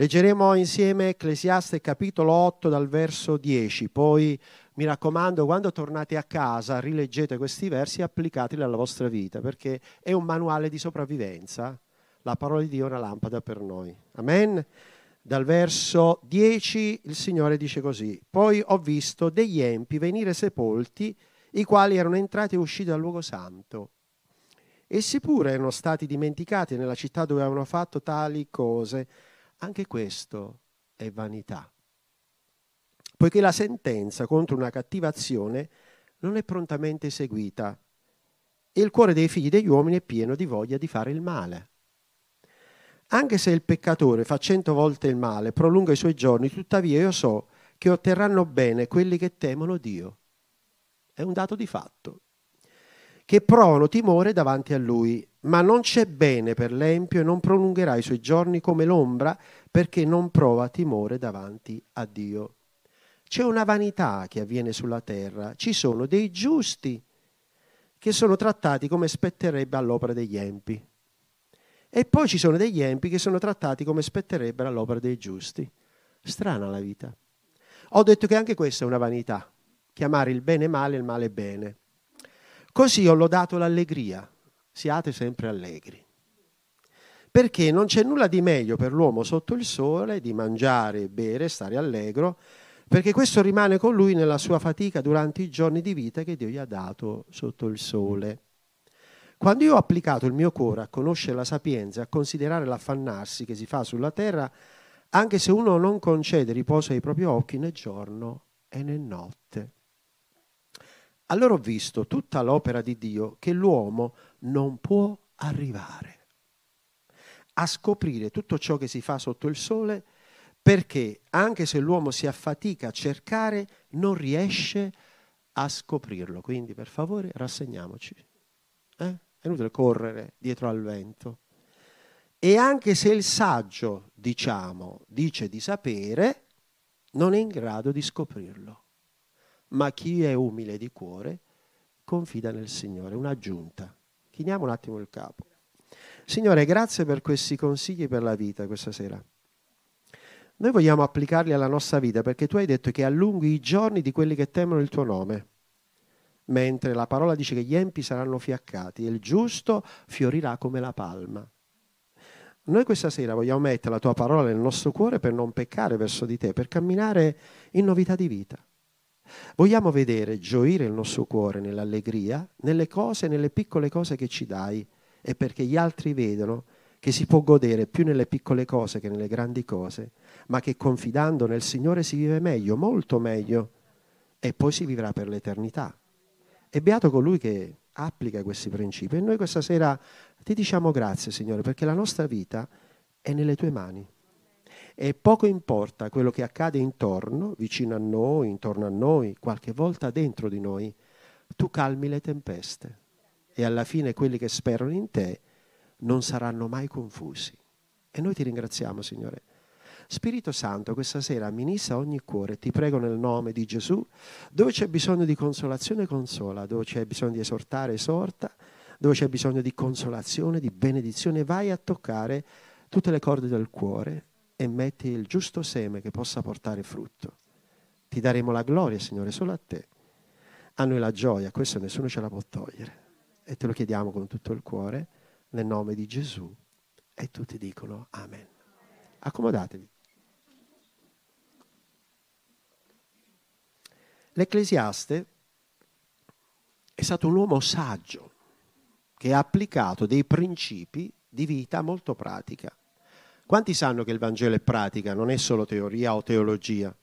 Leggeremo insieme Ecclesiaste capitolo 8 dal verso 10, poi mi raccomando quando tornate a casa rileggete questi versi e applicateli alla vostra vita perché è un manuale di sopravvivenza. La parola di Dio è una lampada per noi. Amen. Dal verso 10 il Signore dice così, poi ho visto degli empi venire sepolti, i quali erano entrati e usciti dal luogo santo. Essi pure erano stati dimenticati nella città dove avevano fatto tali cose anche questo è vanità. Poiché la sentenza contro una cattiva azione non è prontamente eseguita e il cuore dei figli degli uomini è pieno di voglia di fare il male. Anche se il peccatore fa cento volte il male, prolunga i suoi giorni, tuttavia io so che otterranno bene quelli che temono Dio. È un dato di fatto. Che provano timore davanti a Lui ma non c'è bene per l'empio e non prolungherà i suoi giorni come l'ombra perché non prova timore davanti a Dio. C'è una vanità che avviene sulla terra, ci sono dei giusti che sono trattati come spetterebbe all'opera degli empi. E poi ci sono degli empi che sono trattati come spetterebbero all'opera dei giusti. Strana la vita. Ho detto che anche questa è una vanità, chiamare il bene male e il male bene. Così ho lodato l'allegria siate sempre allegri. Perché non c'è nulla di meglio per l'uomo sotto il sole di mangiare, bere, stare allegro, perché questo rimane con lui nella sua fatica durante i giorni di vita che Dio gli ha dato sotto il sole. Quando io ho applicato il mio cuore a conoscere la sapienza, a considerare l'affannarsi che si fa sulla terra, anche se uno non concede riposo ai propri occhi né giorno e né notte. Allora ho visto tutta l'opera di Dio che l'uomo non può arrivare a scoprire tutto ciò che si fa sotto il sole perché anche se l'uomo si affatica a cercare non riesce a scoprirlo. Quindi per favore rassegniamoci. Eh? È inutile correre dietro al vento. E anche se il saggio, diciamo, dice di sapere, non è in grado di scoprirlo. Ma chi è umile di cuore confida nel Signore, un'aggiunta. Chiniamo un attimo il capo. Signore, grazie per questi consigli per la vita questa sera. Noi vogliamo applicarli alla nostra vita perché tu hai detto che allunghi i giorni di quelli che temono il tuo nome, mentre la parola dice che gli empi saranno fiaccati e il giusto fiorirà come la palma. Noi questa sera vogliamo mettere la tua parola nel nostro cuore per non peccare verso di te, per camminare in novità di vita. Vogliamo vedere gioire il nostro cuore nell'allegria, nelle cose, nelle piccole cose che ci dai e perché gli altri vedono che si può godere più nelle piccole cose che nelle grandi cose, ma che confidando nel Signore si vive meglio, molto meglio, e poi si vivrà per l'eternità. E beato colui che applica questi principi. E noi questa sera ti diciamo grazie, Signore, perché la nostra vita è nelle tue mani. E poco importa quello che accade intorno, vicino a noi, intorno a noi, qualche volta dentro di noi, tu calmi le tempeste. E alla fine quelli che sperano in te non saranno mai confusi. E noi ti ringraziamo, Signore. Spirito Santo, questa sera ministra ogni cuore, ti prego nel nome di Gesù, dove c'è bisogno di consolazione, consola, dove c'è bisogno di esortare, esorta, dove c'è bisogno di consolazione, di benedizione, vai a toccare tutte le corde del cuore e metti il giusto seme che possa portare frutto. Ti daremo la gloria, Signore, solo a te. A noi la gioia, questo nessuno ce la può togliere. E te lo chiediamo con tutto il cuore, nel nome di Gesù. E tutti dicono Amen. Accomodatevi. L'Ecclesiaste è stato un uomo saggio che ha applicato dei principi di vita molto pratica. Quanti sanno che il Vangelo è pratica, non è solo teoria o teologia?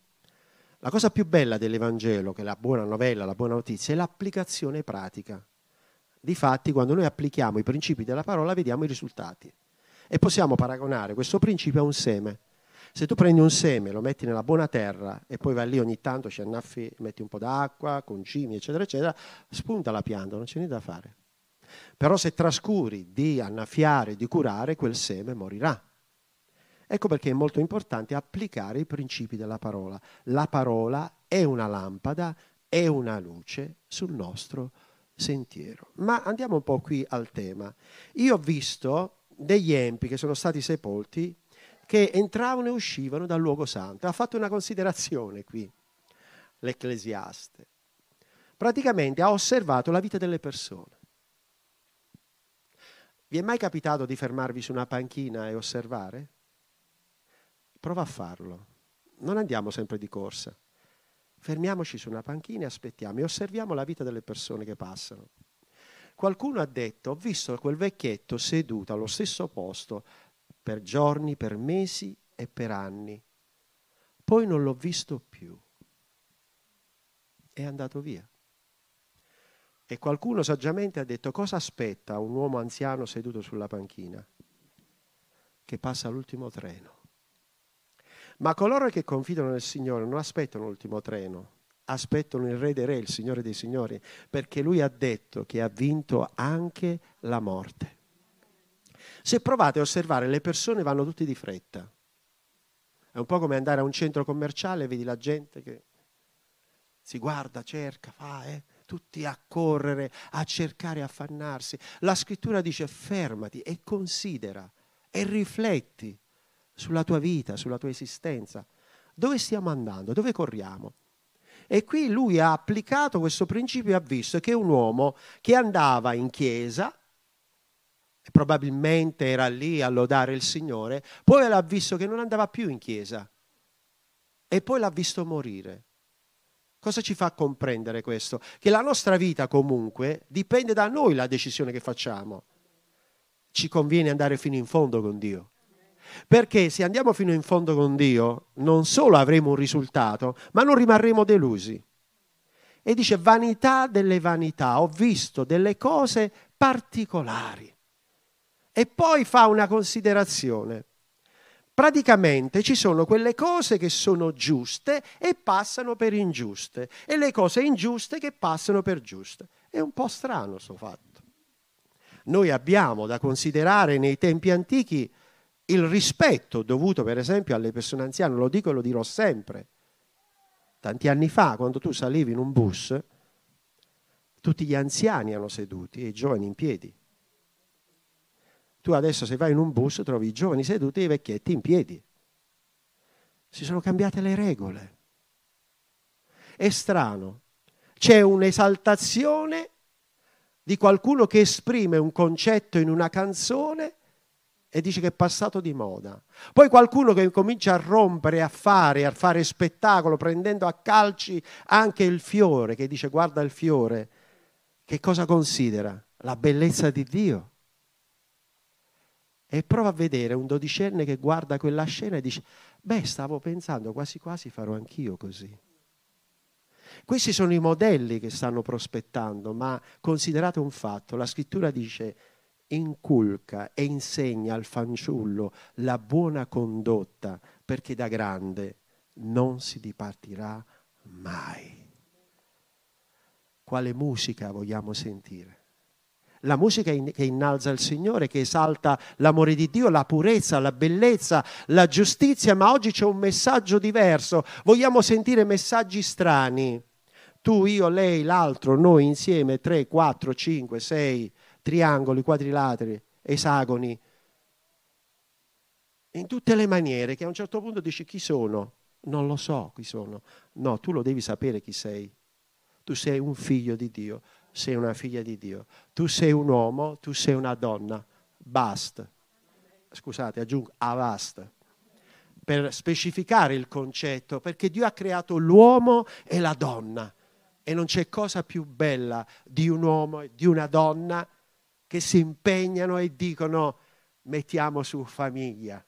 La cosa più bella dell'Evangelo, che è la buona novella, la buona notizia, è l'applicazione pratica. Difatti, quando noi applichiamo i principi della parola, vediamo i risultati. E possiamo paragonare questo principio a un seme. Se tu prendi un seme, lo metti nella buona terra e poi vai lì ogni tanto, ci annaffi, metti un po' d'acqua, concimi, eccetera, eccetera, spunta la pianta, non c'è niente da fare. Però se trascuri di annaffiare, di curare, quel seme morirà. Ecco perché è molto importante applicare i principi della parola. La parola è una lampada, è una luce sul nostro sentiero. Ma andiamo un po' qui al tema. Io ho visto degli empi che sono stati sepolti che entravano e uscivano dal luogo santo. Ha fatto una considerazione qui, l'ecclesiaste. Praticamente ha osservato la vita delle persone. Vi è mai capitato di fermarvi su una panchina e osservare? Prova a farlo. Non andiamo sempre di corsa. Fermiamoci su una panchina e aspettiamo e osserviamo la vita delle persone che passano. Qualcuno ha detto, ho visto quel vecchietto seduto allo stesso posto per giorni, per mesi e per anni. Poi non l'ho visto più. È andato via. E qualcuno saggiamente ha detto, cosa aspetta un uomo anziano seduto sulla panchina? Che passa l'ultimo treno. Ma coloro che confidano nel Signore non aspettano l'ultimo treno, aspettano il Re dei Re, il Signore dei Signori, perché Lui ha detto che ha vinto anche la morte. Se provate a osservare, le persone vanno tutte di fretta. È un po' come andare a un centro commerciale e vedi la gente che si guarda, cerca, fa, eh, tutti a correre, a cercare, affannarsi. La scrittura dice fermati e considera e rifletti sulla tua vita, sulla tua esistenza. Dove stiamo andando? Dove corriamo? E qui lui ha applicato questo principio e ha visto che un uomo che andava in chiesa, probabilmente era lì a lodare il Signore, poi l'ha visto che non andava più in chiesa e poi l'ha visto morire. Cosa ci fa comprendere questo? Che la nostra vita comunque dipende da noi la decisione che facciamo. Ci conviene andare fino in fondo con Dio. Perché se andiamo fino in fondo con Dio, non solo avremo un risultato, ma non rimarremo delusi. E dice vanità delle vanità, ho visto delle cose particolari. E poi fa una considerazione. Praticamente ci sono quelle cose che sono giuste e passano per ingiuste e le cose ingiuste che passano per giuste. È un po' strano questo fatto. Noi abbiamo da considerare nei tempi antichi il rispetto dovuto per esempio alle persone anziane, lo dico e lo dirò sempre. Tanti anni fa, quando tu salivi in un bus, tutti gli anziani erano seduti e i giovani in piedi. Tu adesso se vai in un bus trovi i giovani seduti e i vecchietti in piedi. Si sono cambiate le regole. È strano. C'è un'esaltazione di qualcuno che esprime un concetto in una canzone e dice che è passato di moda. Poi qualcuno che comincia a rompere, a fare, a fare spettacolo, prendendo a calci anche il fiore, che dice guarda il fiore, che cosa considera? La bellezza di Dio. E prova a vedere un dodicenne che guarda quella scena e dice, beh, stavo pensando quasi quasi farò anch'io così. Questi sono i modelli che stanno prospettando, ma considerate un fatto, la scrittura dice inculca e insegna al fanciullo la buona condotta perché da grande non si dipartirà mai. Quale musica vogliamo sentire? La musica che innalza il Signore, che esalta l'amore di Dio, la purezza, la bellezza, la giustizia, ma oggi c'è un messaggio diverso. Vogliamo sentire messaggi strani. Tu, io, lei, l'altro, noi insieme, tre, quattro, cinque, sei, triangoli, quadrilateri, esagoni, in tutte le maniere che a un certo punto dici chi sono? Non lo so chi sono. No, tu lo devi sapere chi sei. Tu sei un figlio di Dio, sei una figlia di Dio. Tu sei un uomo, tu sei una donna. Basta. Scusate, aggiungo avast. Per specificare il concetto, perché Dio ha creato l'uomo e la donna. E non c'è cosa più bella di un uomo e di una donna che si impegnano e dicono mettiamo su famiglia.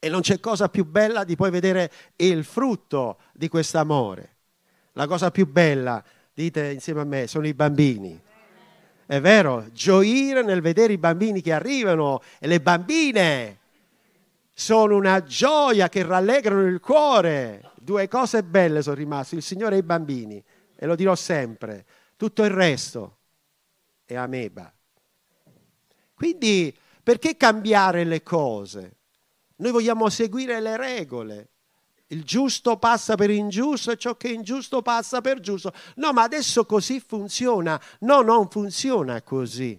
E non c'è cosa più bella di poi vedere il frutto di questo amore. La cosa più bella, dite insieme a me, sono i bambini. È vero, gioire nel vedere i bambini che arrivano e le bambine sono una gioia che rallegrano il cuore. Due cose belle sono rimaste, il Signore e i bambini, e lo dirò sempre. Tutto il resto e ameba. Quindi perché cambiare le cose? Noi vogliamo seguire le regole. Il giusto passa per ingiusto e ciò che è ingiusto passa per giusto. No, ma adesso così funziona. No, non funziona così.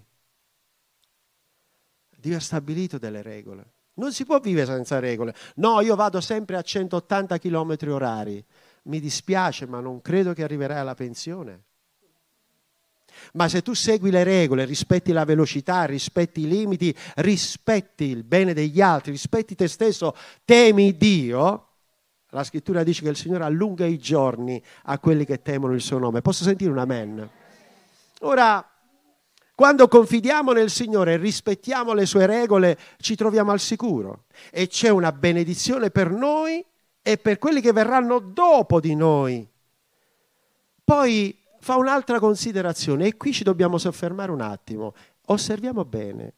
Dio ha stabilito delle regole. Non si può vivere senza regole. No, io vado sempre a 180 km orari. Mi dispiace, ma non credo che arriverai alla pensione. Ma se tu segui le regole, rispetti la velocità, rispetti i limiti, rispetti il bene degli altri, rispetti te stesso, temi Dio, la scrittura dice che il Signore allunga i giorni a quelli che temono il suo nome. Posso sentire un amen? Ora, quando confidiamo nel Signore e rispettiamo le sue regole, ci troviamo al sicuro e c'è una benedizione per noi e per quelli che verranno dopo di noi. Poi fa un'altra considerazione e qui ci dobbiamo soffermare un attimo. Osserviamo bene.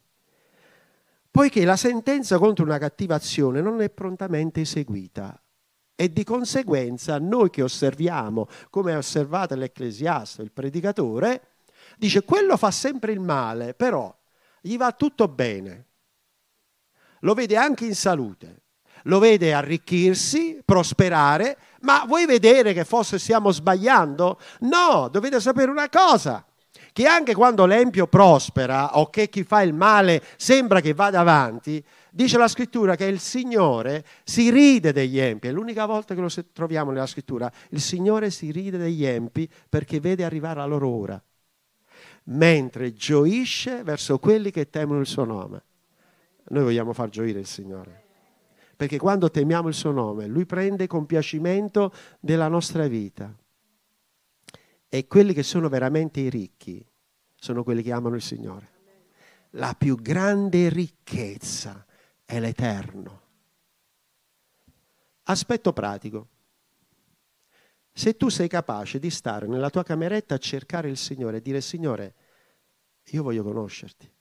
Poiché la sentenza contro una cattiva azione non è prontamente eseguita e di conseguenza noi che osserviamo, come ha osservato l'Ecclesiasto, il predicatore, Dice, quello fa sempre il male, però gli va tutto bene. Lo vede anche in salute, lo vede arricchirsi, prosperare, ma vuoi vedere che forse stiamo sbagliando? No, dovete sapere una cosa, che anche quando l'empio prospera o che chi fa il male sembra che vada avanti, dice la scrittura che il Signore si ride degli empi, è l'unica volta che lo troviamo nella scrittura, il Signore si ride degli empi perché vede arrivare la loro ora mentre gioisce verso quelli che temono il suo nome. Noi vogliamo far gioire il Signore. Perché quando temiamo il suo nome, Lui prende compiacimento della nostra vita. E quelli che sono veramente i ricchi sono quelli che amano il Signore. La più grande ricchezza è l'eterno. Aspetto pratico. Se tu sei capace di stare nella tua cameretta a cercare il Signore e dire Signore, io voglio conoscerti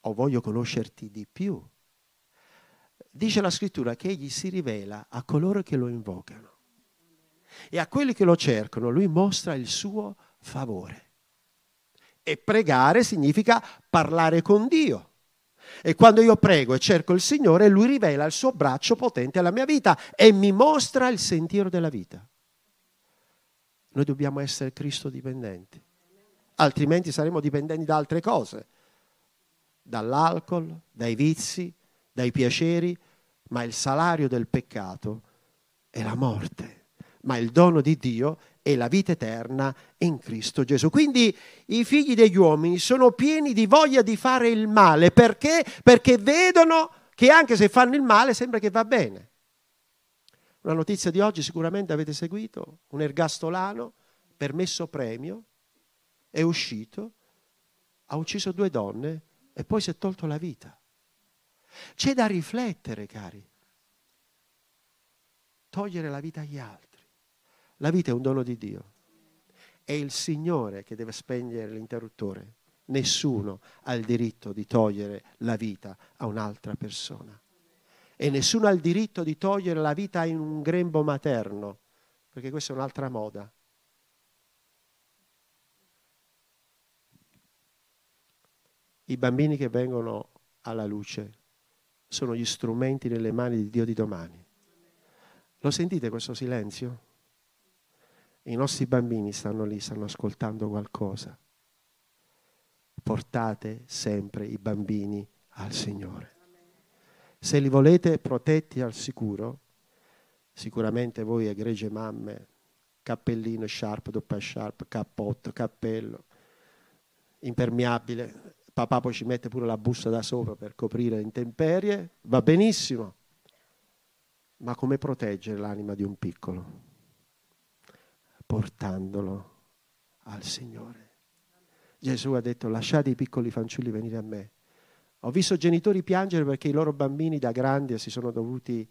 o voglio conoscerti di più, dice la scrittura che egli si rivela a coloro che lo invocano e a quelli che lo cercano lui mostra il suo favore. E pregare significa parlare con Dio. E quando io prego e cerco il Signore, Lui rivela il suo braccio potente alla mia vita e mi mostra il sentiero della vita. Noi dobbiamo essere Cristo dipendenti, altrimenti saremo dipendenti da altre cose, dall'alcol, dai vizi, dai piaceri, ma il salario del peccato è la morte, ma il dono di Dio e la vita eterna in Cristo Gesù. Quindi i figli degli uomini sono pieni di voglia di fare il male. Perché? Perché vedono che anche se fanno il male sembra che va bene. Una notizia di oggi sicuramente avete seguito, un ergastolano permesso premio è uscito, ha ucciso due donne e poi si è tolto la vita. C'è da riflettere, cari. Togliere la vita agli altri. La vita è un dono di Dio. È il Signore che deve spegnere l'interruttore. Nessuno ha il diritto di togliere la vita a un'altra persona. E nessuno ha il diritto di togliere la vita in un grembo materno, perché questa è un'altra moda. I bambini che vengono alla luce sono gli strumenti nelle mani di Dio di domani. Lo sentite questo silenzio? I nostri bambini stanno lì, stanno ascoltando qualcosa. Portate sempre i bambini al Signore. Se li volete protetti al sicuro, sicuramente voi egregie mamme, cappellino, sciarpa, doppia sciarpa, cappotto, cappello, impermeabile, papà poi ci mette pure la busta da sopra per coprire le intemperie, va benissimo. Ma come proteggere l'anima di un piccolo? portandolo al Signore. Gesù ha detto lasciate i piccoli fanciulli venire a me. Ho visto genitori piangere perché i loro bambini da grandi si sono dovuti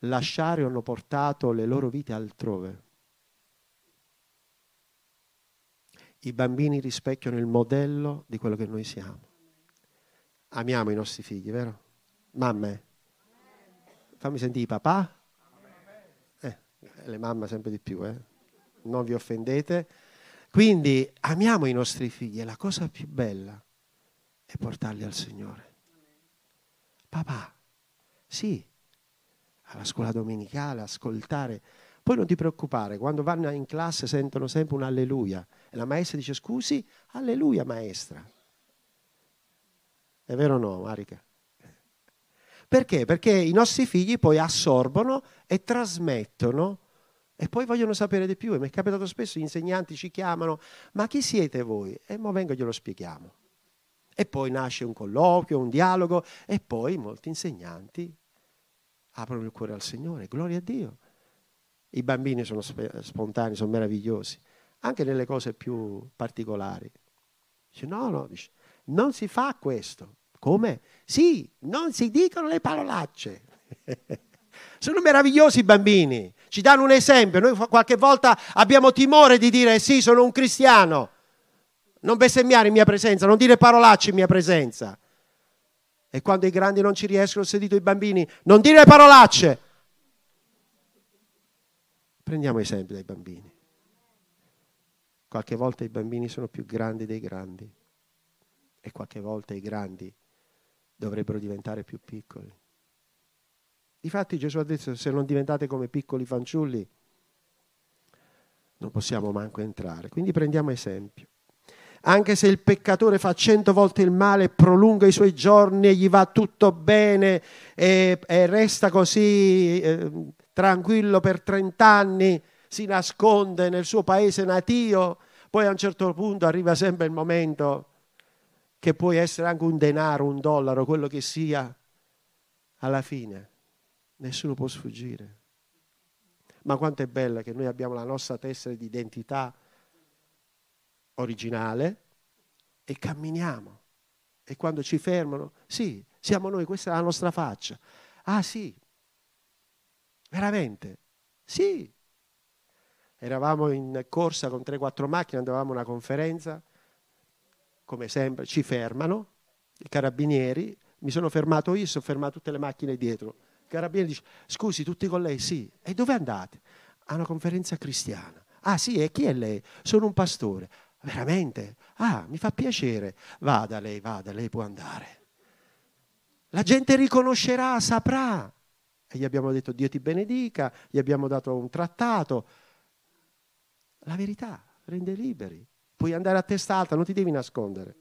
lasciare o hanno portato le loro vite altrove. I bambini rispecchiano il modello di quello che noi siamo. Amiamo i nostri figli, vero? Mamme. Fammi sentire papà. Eh, le mamme sempre di più, eh non vi offendete. Quindi amiamo i nostri figli e la cosa più bella è portarli al Signore. Papà, sì, alla scuola domenicale, ascoltare. Poi non ti preoccupare, quando vanno in classe sentono sempre un alleluia e la maestra dice scusi, alleluia maestra. È vero o no, Marica? Perché? Perché i nostri figli poi assorbono e trasmettono e poi vogliono sapere di più. E mi è capitato spesso, gli insegnanti ci chiamano, ma chi siete voi? E mo vengo glielo spieghiamo. E poi nasce un colloquio, un dialogo e poi molti insegnanti aprono il cuore al Signore, gloria a Dio. I bambini sono spontanei, sono meravigliosi, anche nelle cose più particolari. Dice, no, no, dice, non si fa questo. Come? Sì, non si dicono le parolacce. sono meravigliosi i bambini, ci danno un esempio. Noi qualche volta abbiamo timore di dire sì, sono un cristiano. Non bestemmiare in mia presenza, non dire parolacce in mia presenza. E quando i grandi non ci riescono, ho i bambini, non dire parolacce. Prendiamo esempio dai bambini. Qualche volta i bambini sono più grandi dei grandi e qualche volta i grandi dovrebbero diventare più piccoli. Difatti Gesù ha detto se non diventate come piccoli fanciulli non possiamo manco entrare. Quindi prendiamo esempio. Anche se il peccatore fa cento volte il male, prolunga i suoi giorni e gli va tutto bene e, e resta così eh, tranquillo per trent'anni, si nasconde nel suo paese natio, poi a un certo punto arriva sempre il momento che può essere anche un denaro, un dollaro, quello che sia, alla fine nessuno può sfuggire. Ma quanto è bella che noi abbiamo la nostra tessera di identità originale e camminiamo. E quando ci fermano, sì, siamo noi, questa è la nostra faccia. Ah sì, veramente, sì. Eravamo in corsa con 3-4 macchine, andavamo a una conferenza, come sempre, ci fermano, i carabinieri, mi sono fermato io, sono fermato tutte le macchine dietro. Il carabiniere dice, scusi, tutti con lei? Sì. E dove andate? A una conferenza cristiana. Ah sì, e chi è lei? Sono un pastore. Veramente? Ah, mi fa piacere. Vada lei, vada, lei può andare. La gente riconoscerà, saprà. E gli abbiamo detto Dio ti benedica, gli abbiamo dato un trattato. La verità rende liberi. Puoi andare a testa alta, non ti devi nascondere.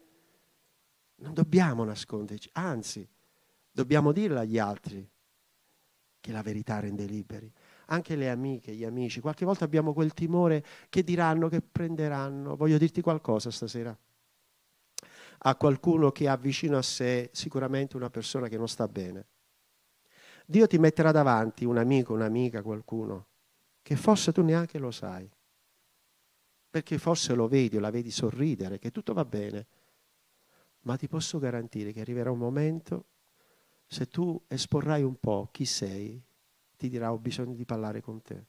Non dobbiamo nasconderci, anzi, dobbiamo dirlo agli altri che la verità rende liberi anche le amiche, gli amici, qualche volta abbiamo quel timore che diranno, che prenderanno. Voglio dirti qualcosa stasera. A qualcuno che ha vicino a sé sicuramente una persona che non sta bene. Dio ti metterà davanti un amico, un'amica, qualcuno che forse tu neanche lo sai. Perché forse lo vedi o la vedi sorridere, che tutto va bene. Ma ti posso garantire che arriverà un momento, se tu esporrai un po' chi sei, ti dirà ho bisogno di parlare con te.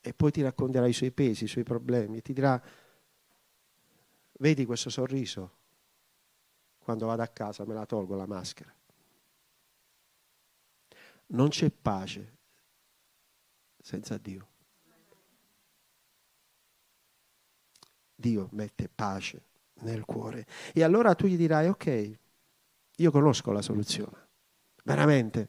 E poi ti racconterà i suoi pesi, i suoi problemi e ti dirà vedi questo sorriso? Quando vado a casa me la tolgo la maschera. Non c'è pace senza Dio. Dio mette pace nel cuore. E allora tu gli dirai, ok, io conosco la soluzione, veramente.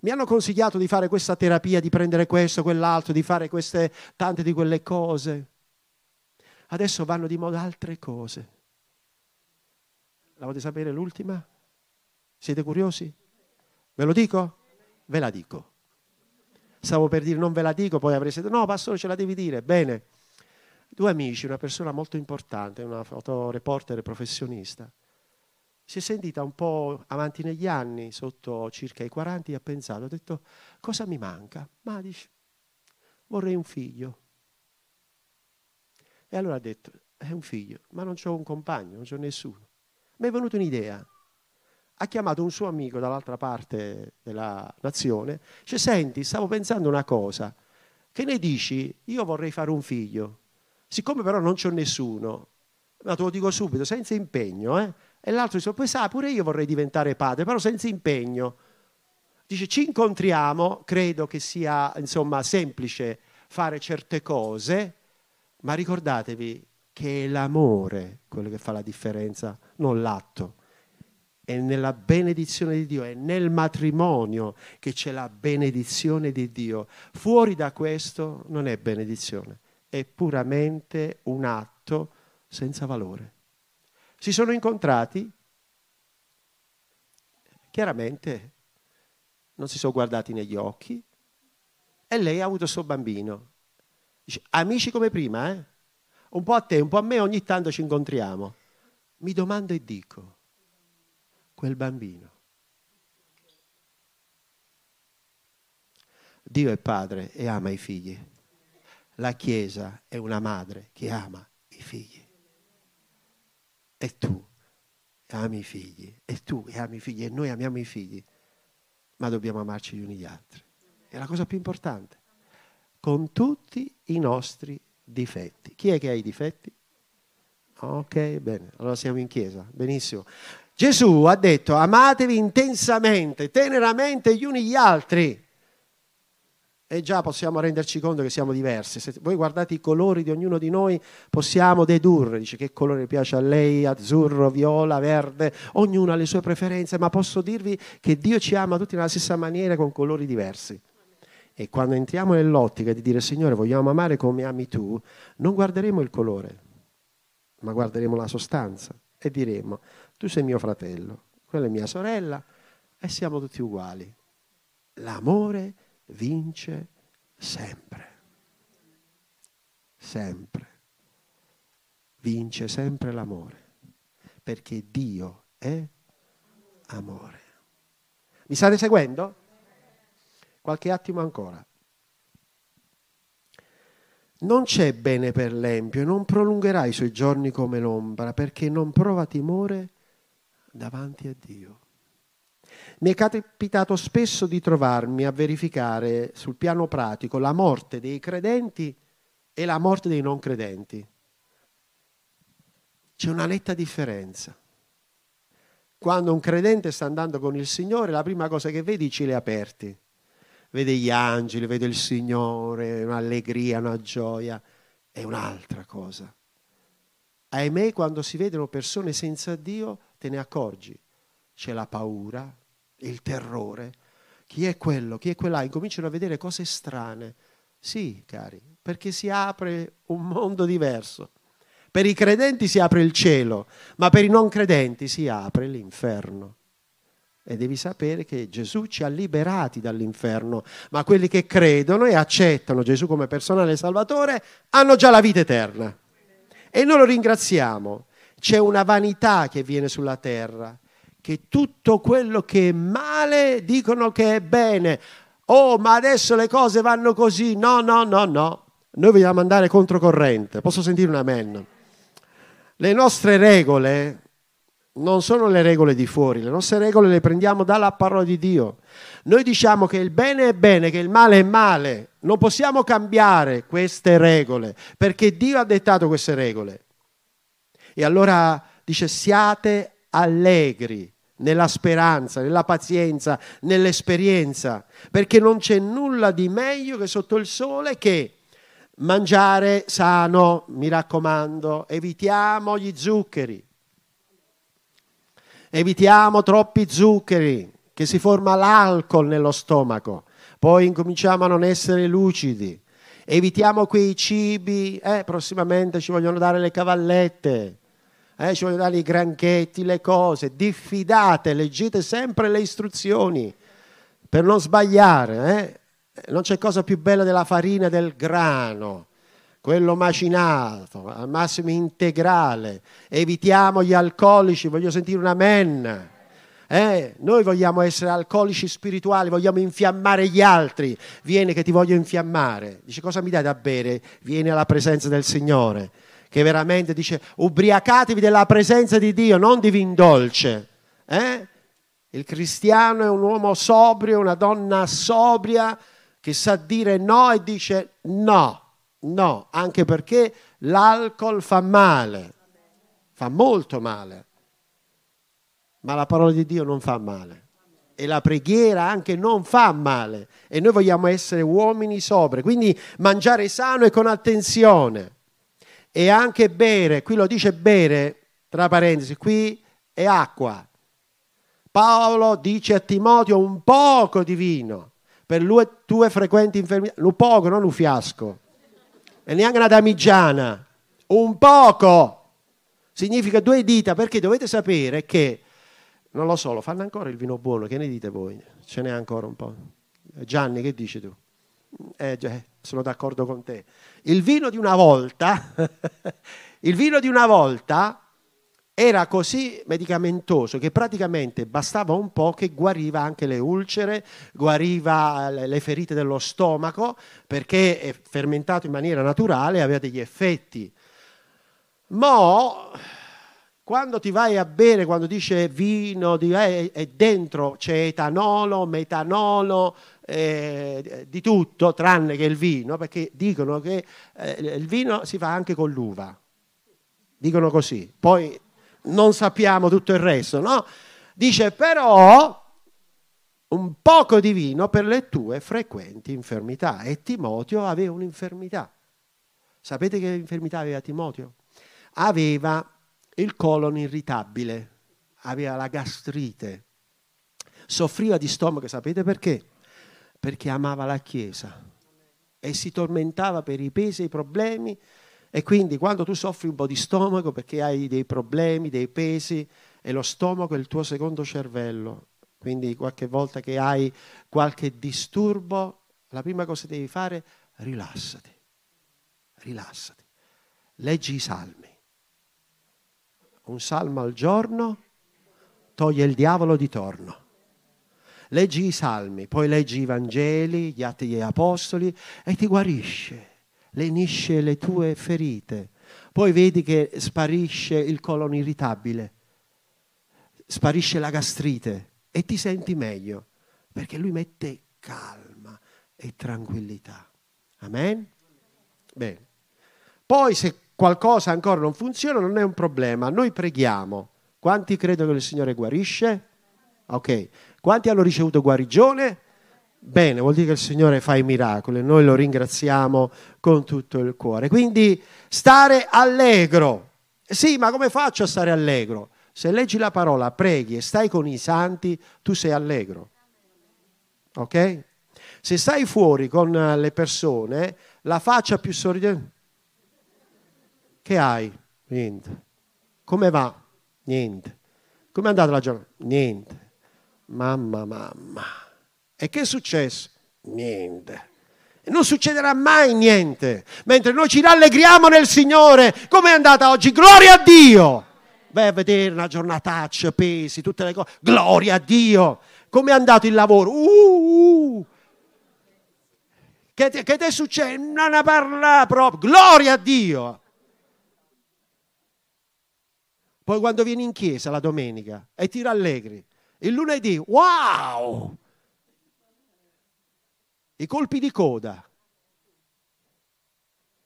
Mi hanno consigliato di fare questa terapia, di prendere questo, quell'altro, di fare queste, tante di quelle cose. Adesso vanno di moda altre cose. La volete sapere l'ultima? Siete curiosi? Ve lo dico? Ve la dico. Stavo per dire non ve la dico, poi avreste detto no, pastore, ce la devi dire. Bene. Due amici, una persona molto importante, una fotoreporter professionista, si è sentita un po' avanti negli anni, sotto circa i 40, e ha pensato, ha detto, cosa mi manca? Ma dice, vorrei un figlio. E allora ha detto, è un figlio, ma non ho un compagno, non c'ho nessuno. Mi è venuta un'idea. Ha chiamato un suo amico dall'altra parte della nazione, dice, senti, stavo pensando una cosa, che ne dici? Io vorrei fare un figlio. Siccome però non c'ho nessuno, ma te lo dico subito, senza impegno, eh? E l'altro dice, poi sa, pure io vorrei diventare padre, però senza impegno. Dice, ci incontriamo, credo che sia insomma semplice fare certe cose, ma ricordatevi che è l'amore quello che fa la differenza, non l'atto. È nella benedizione di Dio, è nel matrimonio che c'è la benedizione di Dio. Fuori da questo non è benedizione, è puramente un atto senza valore si sono incontrati, chiaramente non si sono guardati negli occhi e lei ha avuto il suo bambino. Dice, amici come prima, eh? Un po' a te, un po' a me, ogni tanto ci incontriamo. Mi domando e dico, quel bambino. Dio è padre e ama i figli. La Chiesa è una madre che ama i figli. E tu ami i figli, e tu ami i figli, e noi amiamo i figli, ma dobbiamo amarci gli uni gli altri. È la cosa più importante. Con tutti i nostri difetti. Chi è che ha i difetti? Ok, bene, allora siamo in chiesa, benissimo. Gesù ha detto amatevi intensamente, teneramente gli uni gli altri. E già possiamo renderci conto che siamo diversi. Se voi guardate i colori di ognuno di noi, possiamo dedurre, dice che colore piace a lei, azzurro, viola, verde, ognuno ha le sue preferenze, ma posso dirvi che Dio ci ama tutti nella stessa maniera con colori diversi. E quando entriamo nell'ottica di dire Signore vogliamo amare come ami tu, non guarderemo il colore, ma guarderemo la sostanza e diremo tu sei mio fratello, quella è mia sorella e siamo tutti uguali. L'amore vince sempre. Sempre. Vince sempre l'amore. Perché Dio è amore. Mi state seguendo? Qualche attimo ancora. Non c'è bene per l'empio, non prolungherà i suoi giorni come l'ombra, perché non prova timore davanti a Dio. Mi è capitato spesso di trovarmi a verificare sul piano pratico la morte dei credenti e la morte dei non credenti. C'è una netta differenza. Quando un credente sta andando con il Signore, la prima cosa che vedi è i cieli aperti. Vede gli angeli, vede il Signore, un'allegria, una gioia. È un'altra cosa. Ahimè, quando si vedono persone senza Dio, te ne accorgi. C'è la paura, il terrore. Chi è quello? Chi è quella? Incominciano a vedere cose strane. Sì, cari, perché si apre un mondo diverso. Per i credenti si apre il cielo, ma per i non credenti si apre l'inferno. E devi sapere che Gesù ci ha liberati dall'inferno, ma quelli che credono e accettano Gesù come personale salvatore hanno già la vita eterna. E noi lo ringraziamo. C'è una vanità che viene sulla terra che tutto quello che è male dicono che è bene. Oh, ma adesso le cose vanno così. No, no, no, no. Noi vogliamo andare controcorrente. Posso sentire un amen? Le nostre regole non sono le regole di fuori, le nostre regole le prendiamo dalla parola di Dio. Noi diciamo che il bene è bene, che il male è male. Non possiamo cambiare queste regole perché Dio ha dettato queste regole. E allora dice siate allegri nella speranza, nella pazienza, nell'esperienza, perché non c'è nulla di meglio che sotto il sole che mangiare sano, mi raccomando, evitiamo gli zuccheri, evitiamo troppi zuccheri, che si forma l'alcol nello stomaco, poi incominciamo a non essere lucidi, evitiamo quei cibi, eh, prossimamente ci vogliono dare le cavallette, eh, ci vogliono dare i granchetti, le cose, diffidate, leggete sempre le istruzioni per non sbagliare. Eh? Non c'è cosa più bella della farina del grano, quello macinato, al massimo integrale. Evitiamo gli alcolici, voglio sentire un amen. Eh, noi vogliamo essere alcolici spirituali, vogliamo infiammare gli altri. Vieni che ti voglio infiammare. Dice cosa mi dai da bere? Vieni alla presenza del Signore che veramente dice ubriacatevi della presenza di Dio, non di vin dolce. Eh? Il cristiano è un uomo sobrio, una donna sobria che sa dire no e dice no, no, anche perché l'alcol fa male, fa molto male, ma la parola di Dio non fa male e la preghiera anche non fa male e noi vogliamo essere uomini sobri, quindi mangiare sano e con attenzione e anche bere, qui lo dice bere, tra parentesi, qui è acqua. Paolo dice a Timoteo un poco di vino per le tue frequenti infermità, un poco, non un fiasco, e neanche una damigiana, un poco significa due dita, perché dovete sapere che Non lo so, lo fanno ancora il vino buono, che ne dite voi? Ce n'è ancora un po'. Gianni, che dici tu? Eh, sono d'accordo con te. Il vino di una volta, il vino di una volta era così medicamentoso che praticamente bastava un po' che guariva anche le ulcere, guariva le ferite dello stomaco, perché è fermentato in maniera naturale e aveva degli effetti. Mo quando ti vai a bere, quando dice vino, di, eh, e dentro c'è etanolo, metanolo, eh, di tutto, tranne che il vino, perché dicono che eh, il vino si fa anche con l'uva. Dicono così. Poi non sappiamo tutto il resto, no? Dice però un poco di vino per le tue frequenti infermità. E Timoteo aveva un'infermità. Sapete che infermità aveva Timoteo? Aveva il colon irritabile, aveva la gastrite, soffriva di stomaco, sapete perché? Perché amava la Chiesa e si tormentava per i pesi e i problemi e quindi quando tu soffri un po' di stomaco perché hai dei problemi, dei pesi, e lo stomaco è il tuo secondo cervello, quindi qualche volta che hai qualche disturbo, la prima cosa che devi fare, rilassati, rilassati, leggi i salmi un salmo al giorno toglie il diavolo di torno. Leggi i salmi, poi leggi i Vangeli, gli atti degli Apostoli e ti guarisce, lenisce le tue ferite. Poi vedi che sparisce il colon irritabile, sparisce la gastrite e ti senti meglio, perché lui mette calma e tranquillità. Amen? Bene. Poi se qualcosa ancora non funziona, non è un problema. Noi preghiamo. Quanti credono che il Signore guarisce? Ok. Quanti hanno ricevuto guarigione? Bene, vuol dire che il Signore fa i miracoli. Noi lo ringraziamo con tutto il cuore. Quindi stare allegro. Sì, ma come faccio a stare allegro? Se leggi la parola, preghi e stai con i santi, tu sei allegro. Ok? Se stai fuori con le persone, la faccia più sorridente che hai? Niente. Come va? Niente. Come è andata la giornata? Niente. Mamma, mamma. E che è successo? Niente. Non succederà mai niente. Mentre noi ci rallegriamo nel Signore. Come è andata oggi? Gloria a Dio. Vai a vedere una giornataccia, pesi, tutte le cose. Gloria a Dio. Come è andato il lavoro? Uh, uh. Che, che ti è successo? Non ne parla proprio. Gloria a Dio. Poi quando vieni in chiesa la domenica e ti rallegri, il lunedì, wow! I colpi di coda.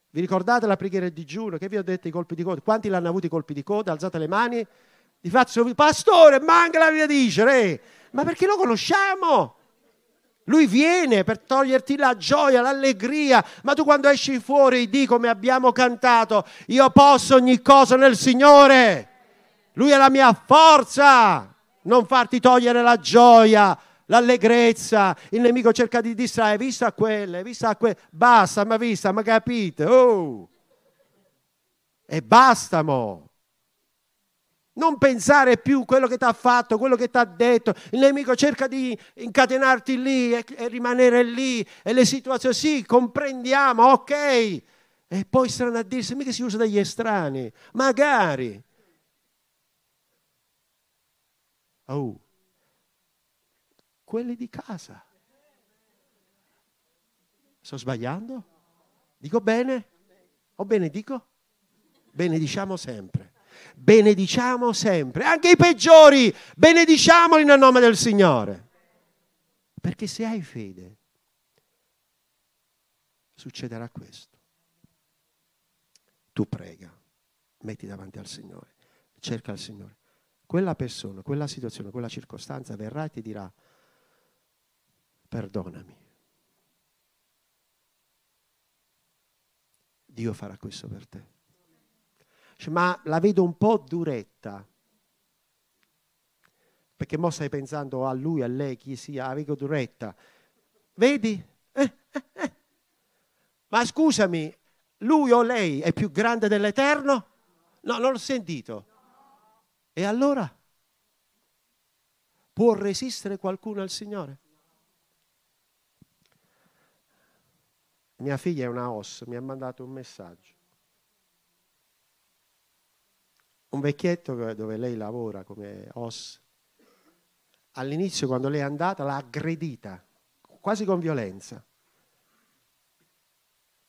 Vi ricordate la preghiera di digiuno? Che vi ho detto i colpi di coda? Quanti l'hanno avuto i colpi di coda? Alzate le mani. Di faccio, pastore, manca la via dicere. Ma perché lo conosciamo? Lui viene per toglierti la gioia, l'allegria, ma tu quando esci fuori di come abbiamo cantato, io posso ogni cosa nel Signore. Lui è la mia forza. Non farti togliere la gioia, l'allegrezza. Il nemico cerca di distrarre. Vista quelle, vista quelle. Basta, ma vista, ma capite? Oh. E basta, mo. Non pensare più a quello che ti ha fatto, quello che ti ha detto. Il nemico cerca di incatenarti lì e, e, rimanere lì. E le situazioni, sì, comprendiamo, ok. E poi saranno a dirsi, mica si usa dagli estranei. Magari. Oh, quelli di casa. Sto sbagliando? Dico bene? O benedico? Benediciamo sempre. Benediciamo sempre, anche i peggiori, benediciamoli nel nome del Signore. Perché se hai fede, succederà questo. Tu prega, metti davanti al Signore, cerca il Signore quella persona, quella situazione, quella circostanza verrà e ti dirà, perdonami. Dio farà questo per te. Ma la vedo un po' duretta. Perché mo stai pensando a lui, a lei, chi sia, la vedo duretta. Vedi? Eh, eh, eh. Ma scusami, lui o lei è più grande dell'Eterno? No, non l'ho sentito. E allora? Può resistere qualcuno al Signore? Mia figlia è una OS, mi ha mandato un messaggio. Un vecchietto dove lei lavora come OS. All'inizio, quando lei è andata, l'ha aggredita, quasi con violenza.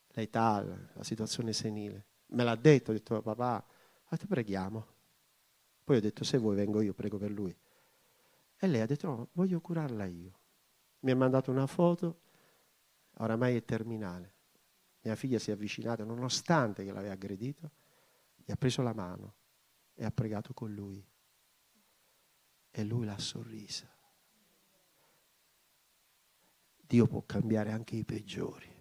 L'età, la situazione senile. Me l'ha detto, ho detto papà, te preghiamo. Poi ho detto se vuoi vengo io, prego per lui. E lei ha detto no, voglio curarla io. Mi ha mandato una foto, oramai è terminale. Mia figlia si è avvicinata, nonostante che l'aveva aggredito, gli ha preso la mano e ha pregato con lui. E lui l'ha sorrisa. Dio può cambiare anche i peggiori.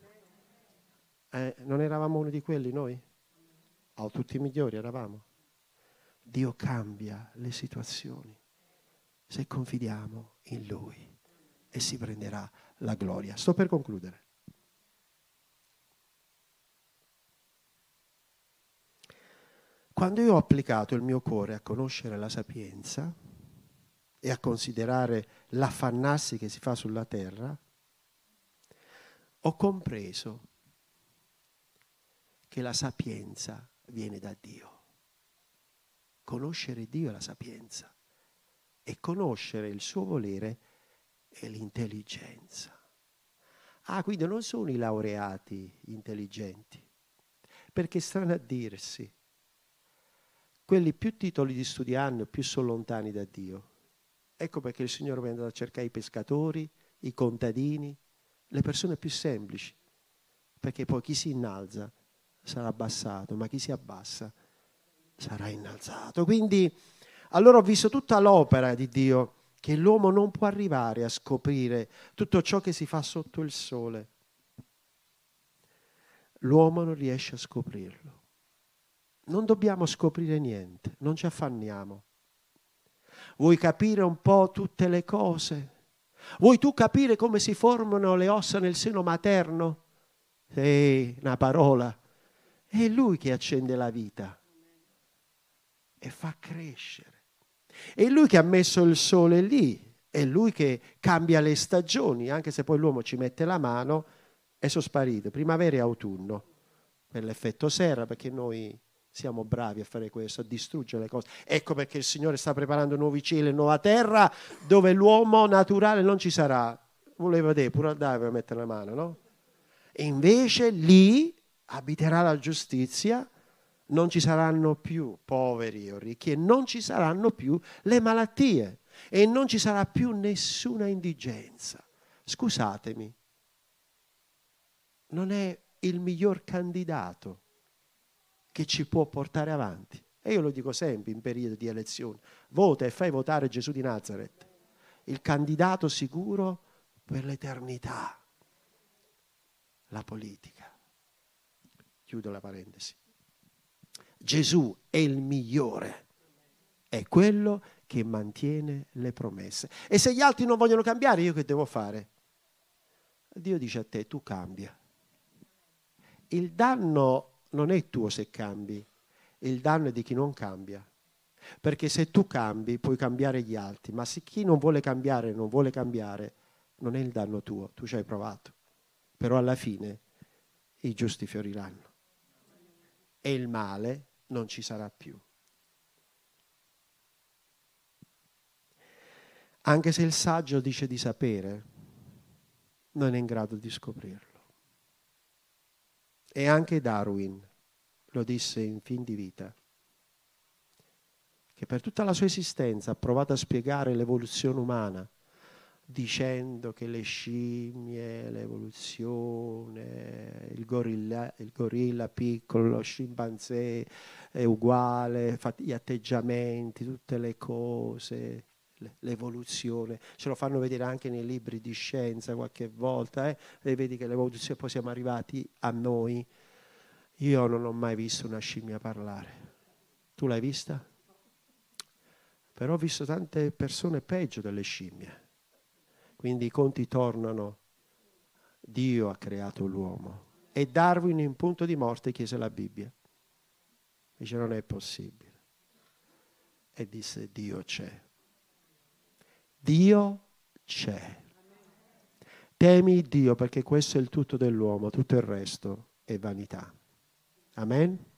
Eh, non eravamo uno di quelli noi? O oh, tutti i migliori eravamo? Dio cambia le situazioni se confidiamo in Lui e si prenderà la gloria. Sto per concludere. Quando io ho applicato il mio cuore a conoscere la sapienza e a considerare l'affannarsi che si fa sulla terra, ho compreso che la sapienza viene da Dio. Conoscere Dio è la sapienza e conoscere il suo volere è l'intelligenza. Ah, quindi non sono i laureati intelligenti, perché stanno a dirsi, quelli più titoli di studio hanno, più sono lontani da Dio. Ecco perché il Signore è andato a cercare i pescatori, i contadini, le persone più semplici, perché poi chi si innalza sarà abbassato, ma chi si abbassa sarà innalzato. Quindi allora ho visto tutta l'opera di Dio, che l'uomo non può arrivare a scoprire tutto ciò che si fa sotto il sole. L'uomo non riesce a scoprirlo. Non dobbiamo scoprire niente, non ci affanniamo. Vuoi capire un po' tutte le cose? Vuoi tu capire come si formano le ossa nel seno materno? Ehi, una parola. È lui che accende la vita e fa crescere. È lui che ha messo il sole lì, è lui che cambia le stagioni, anche se poi l'uomo ci mette la mano e sono sparite, primavera e autunno, per l'effetto serra, perché noi siamo bravi a fare questo, a distruggere le cose. Ecco perché il Signore sta preparando nuovi cieli e nuova terra dove l'uomo naturale non ci sarà. Voleva vedere, pure andare a mettere la mano, no? E invece lì abiterà la giustizia non ci saranno più poveri o ricchi e non ci saranno più le malattie e non ci sarà più nessuna indigenza. Scusatemi, non è il miglior candidato che ci può portare avanti. E io lo dico sempre in periodo di elezioni. Vota e fai votare Gesù di Nazareth, il candidato sicuro per l'eternità, la politica. Chiudo la parentesi. Gesù è il migliore, è quello che mantiene le promesse. E se gli altri non vogliono cambiare, io che devo fare? Dio dice a te, tu cambia. Il danno non è tuo se cambi, il danno è di chi non cambia. Perché se tu cambi puoi cambiare gli altri, ma se chi non vuole cambiare non vuole cambiare, non è il danno tuo, tu ci hai provato. Però alla fine i giusti fioriranno. E il male non ci sarà più. Anche se il saggio dice di sapere, non è in grado di scoprirlo. E anche Darwin lo disse in fin di vita, che per tutta la sua esistenza ha provato a spiegare l'evoluzione umana dicendo che le scimmie, l'evoluzione, il gorilla, il gorilla piccolo, lo scimpanzé è uguale, gli atteggiamenti, tutte le cose, l'evoluzione, ce lo fanno vedere anche nei libri di scienza qualche volta, eh? e vedi che l'evoluzione poi siamo arrivati a noi. Io non ho mai visto una scimmia parlare. Tu l'hai vista? Però ho visto tante persone peggio delle scimmie quindi i conti tornano. Dio ha creato l'uomo. E Darwin in punto di morte chiese la Bibbia. Dice non è possibile. E disse Dio c'è. Dio c'è. Temi Dio perché questo è il tutto dell'uomo, tutto il resto è vanità. Amen.